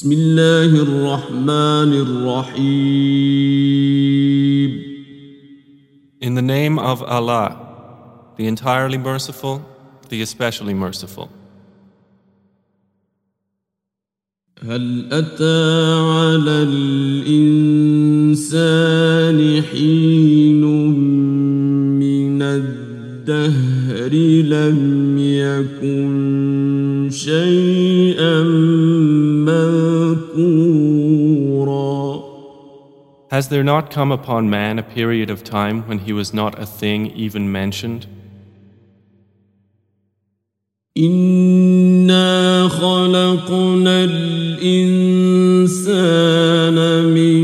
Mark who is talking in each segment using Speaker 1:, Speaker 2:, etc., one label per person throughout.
Speaker 1: بسم الله الرحمن الرحيم
Speaker 2: In the name of Allah, the entirely merciful, the especially merciful.
Speaker 1: هل أتى على الإنسان حين من الدهر لم يكن شيئا
Speaker 2: Has there not come upon man a period of time when he was not a thing even mentioned?
Speaker 1: إنا خلقنا الإنسان من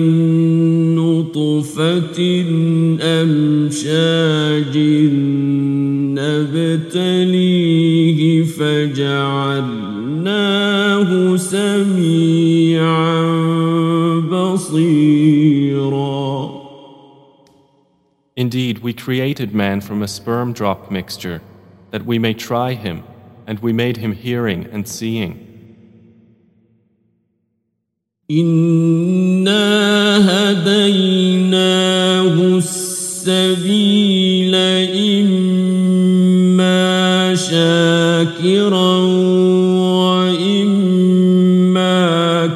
Speaker 1: نطفة أمشاج نبتليه فجعلناه سميعا بصيرا
Speaker 2: Indeed, we created man from a sperm drop mixture, that we may try him, and we made him hearing and seeing.
Speaker 1: إنا هديناه السبيل إما شاكرا وإما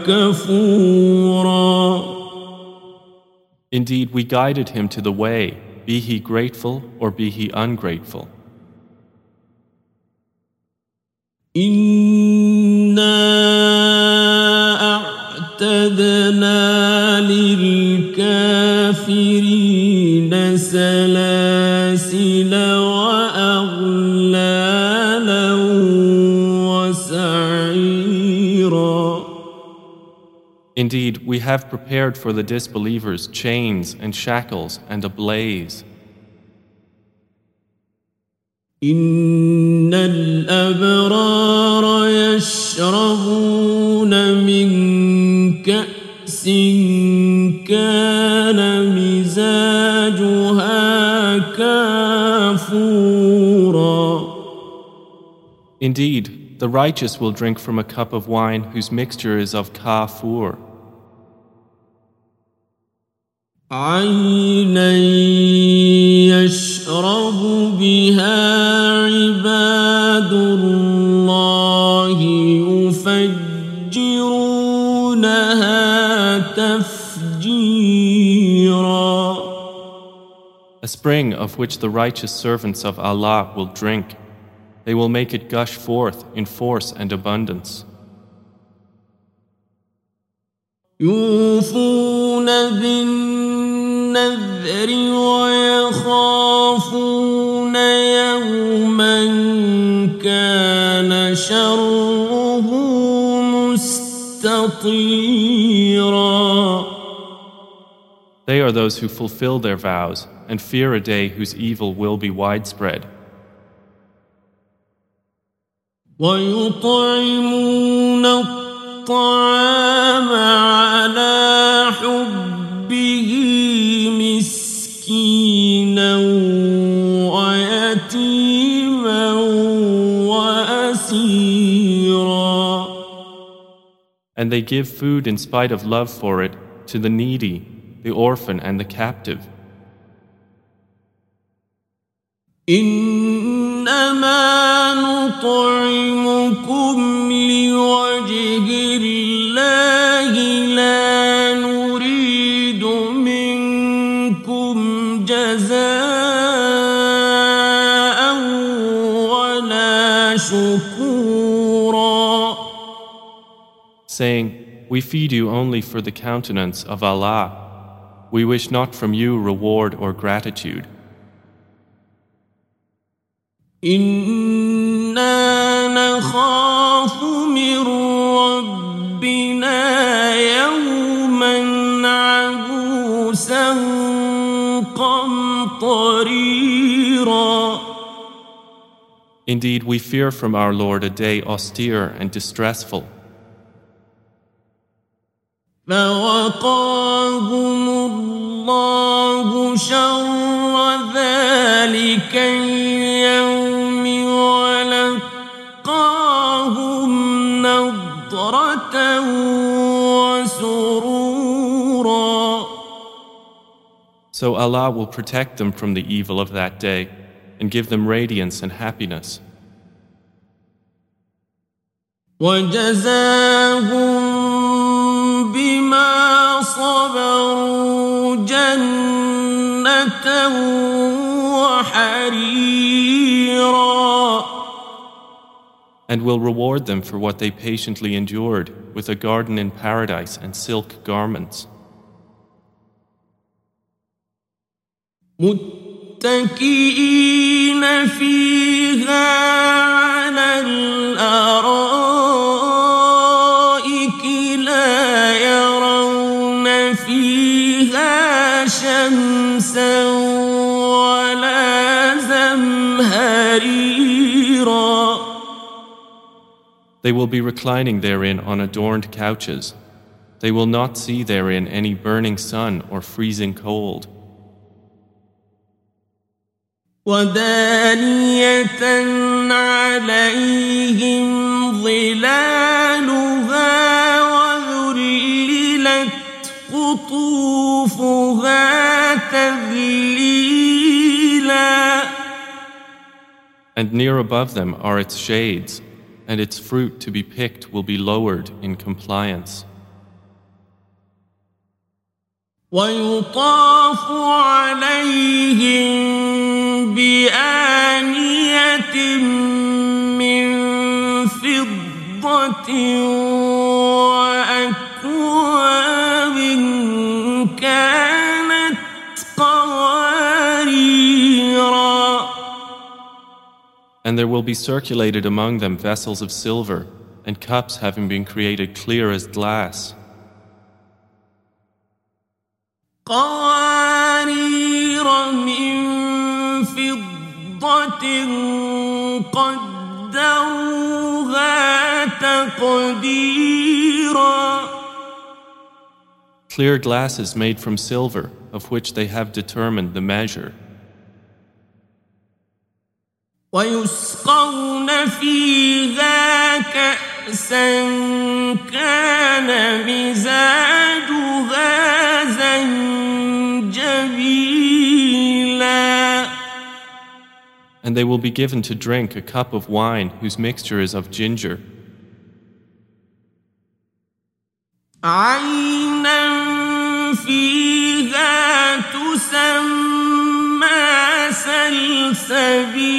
Speaker 1: كفورا
Speaker 2: Indeed, we guided him to the way, be he grateful or be he ungrateful.
Speaker 1: إنا أعتدنا للكافرين سلاسل
Speaker 2: Indeed, we have prepared for the disbelievers chains and shackles and a blaze.
Speaker 1: إن الأبرار يشربون من كأس كان مزاجها كافورا
Speaker 2: Indeed, the righteous will drink from a cup of wine whose mixture is of kafur,
Speaker 1: عينا يشرب بها عباد الله يفجرونها تفجيرا
Speaker 2: a spring of which the righteous servants of Allah will drink. They will make it gush forth in force and abundance.
Speaker 1: يوفون بالنذر ويخافون يوما كان شره مستطيرا
Speaker 2: They are those who fulfill their vows and fear a day whose evil will be widespread.
Speaker 1: ويطعمون الطعام على حبه ويتيما واسيرا
Speaker 2: And they give food in spite of love for it to the needy, the orphan, and the captive.
Speaker 1: إنما نطعمكم لوجه الله لا نريد منكم جزاء شكورا
Speaker 2: saying, We feed you only for the countenance of Allah. We wish not from you reward or gratitude.
Speaker 1: إنا نخاف من ربنا يوما عبوسا قمطريرا
Speaker 2: Indeed, we fear from our Lord a day austere and distressful. So Allah will protect them from the evil of that day and give them radiance and happiness.
Speaker 1: وجزاهم بما صبروا جنة وحريرا
Speaker 2: And will reward them for what they patiently endured with a garden in paradise and silk garments.
Speaker 1: متكئين فيها على الأرائك لا يرون فيها شمسا ولا زمهريرا
Speaker 2: They will be reclining therein on adorned couches. They will not see therein any burning sun or freezing cold.
Speaker 1: ودانية عليهم ظلالها وذللت قطوفها تذليلا
Speaker 2: And near above them are its shades, and its fruit to be picked will be lowered in compliance.
Speaker 1: ويطاف عليهم بآنية من فضة وأكواب كانت قواريرا
Speaker 2: And there will be circulated among them vessels of silver, and cups having been created clear as glass.
Speaker 1: قوارير من فضة قدروها تقديرا
Speaker 2: Clear glasses made from silver, of which they have determined the measure.
Speaker 1: ويسقون فيها كأسا كان مزاجها زنجبيلا
Speaker 2: And they will be given to drink a cup of wine whose mixture is of ginger,
Speaker 1: عينا فيها تسمى سلسبيلا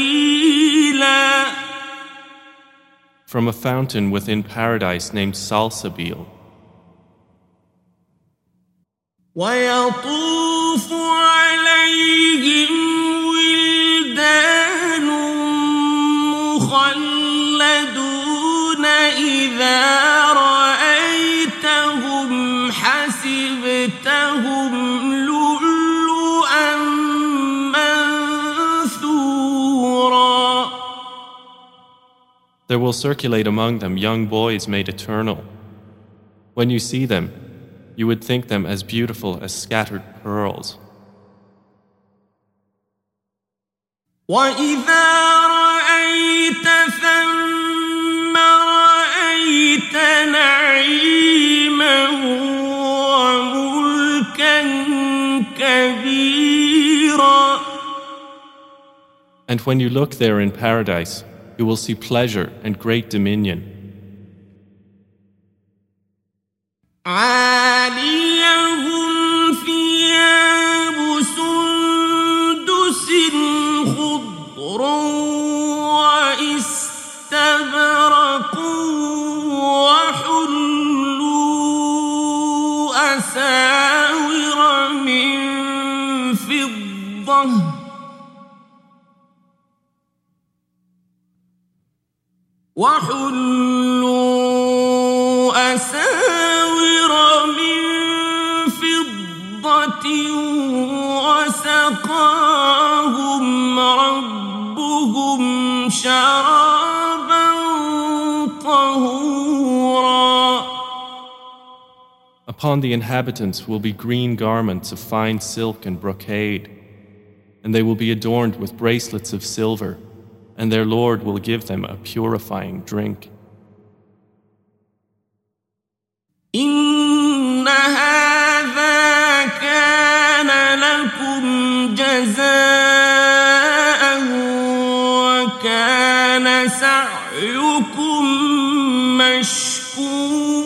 Speaker 2: from a fountain within paradise named Salsabil.
Speaker 1: ويطوف
Speaker 2: There will circulate among them young boys made eternal. When you see them, you would think them as beautiful as scattered pearls.
Speaker 1: وإذا رأيت ثم رأيت نعيما وملكا كبيرا
Speaker 2: And when you look there in paradise, you will see pleasure and great dominion.
Speaker 1: Ah. وسقاهم ربهم شرابا طهورا
Speaker 2: Upon the inhabitants will be green garments of fine silk and brocade, and they will be adorned with bracelets of silver, and their Lord will give them a purifying drink.
Speaker 1: إن جزاء وكان سعيكم مشكورا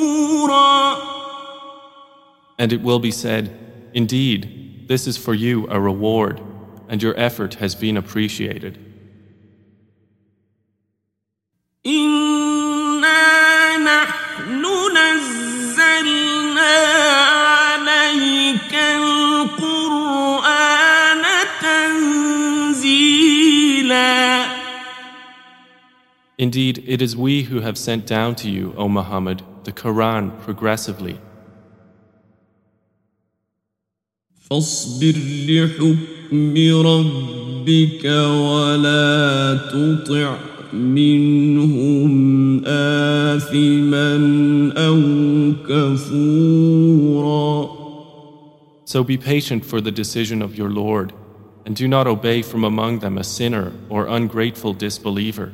Speaker 2: And it will be said, Indeed, this is for you a reward, and your effort has been appreciated.
Speaker 1: إنا
Speaker 2: Indeed, it is we who have sent down to you, O Muhammad, the Quran progressively.
Speaker 1: فاصبر لحكم ربك ولا تطع منهم آثما أو كفورا
Speaker 2: So be patient for the decision of your Lord, and do not obey from among them a sinner or ungrateful disbeliever.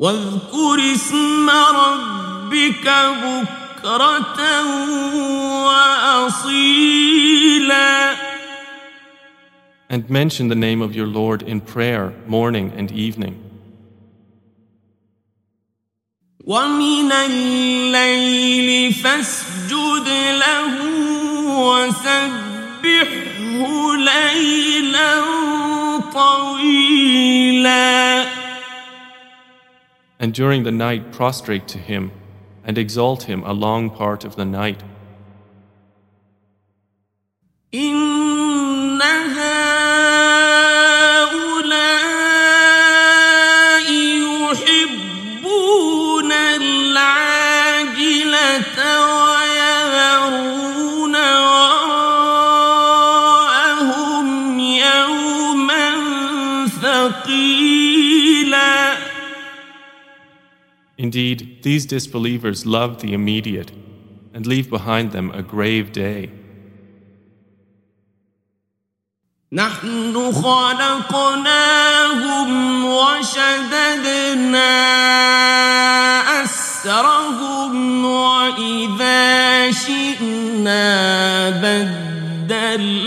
Speaker 1: واذكر اسم ربك بكرة وأصيلا
Speaker 2: And mention the name of your Lord in prayer, morning and evening.
Speaker 1: ومن الليل فاسجد له وسبحه ليلا طويلا
Speaker 2: And during the night prostrate to him, and exalt him a long part of the night.
Speaker 1: إن
Speaker 2: Indeed, these disbelievers love the immediate and leave behind them a grave day.
Speaker 1: نحن خلقناهم وشددنا أسرهم وإذا شئنا بدلنا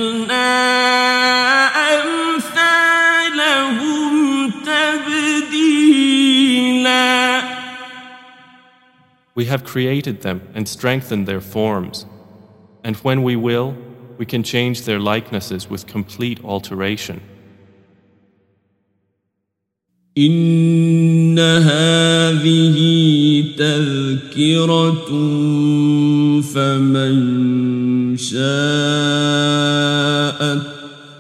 Speaker 2: We have created them and strengthened their forms, and when we will, we can change their likenesses with complete alteration.
Speaker 1: إن هذه تذكرة فمن شاء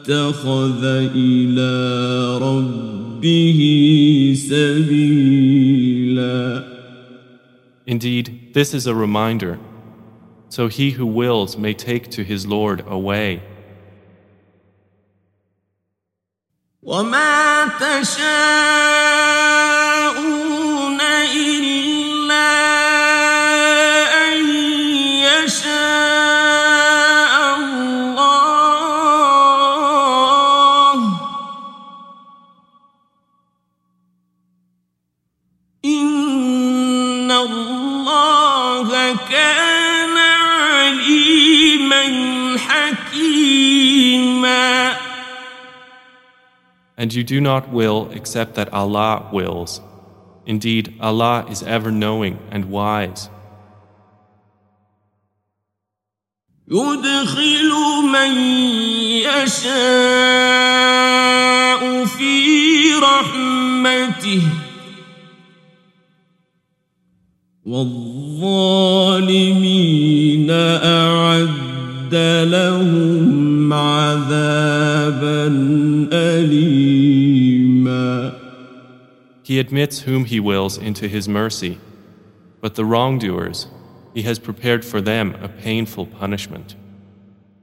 Speaker 1: اتخذ إلى ربه
Speaker 2: Indeed, this is a reminder, so he who wills may take to his Lord a way.
Speaker 1: وما تشاءون إلا أن يشاء الله إن الله كان عليما حكيما
Speaker 2: And you do not will except that Allah wills. Indeed, Allah is ever knowing and wise.
Speaker 1: يدخل من يشاء في رحمته والظالمين أعد لهم عذابا أليما
Speaker 2: He admits whom He wills into His mercy, but the wrongdoers, He has prepared for them a painful punishment.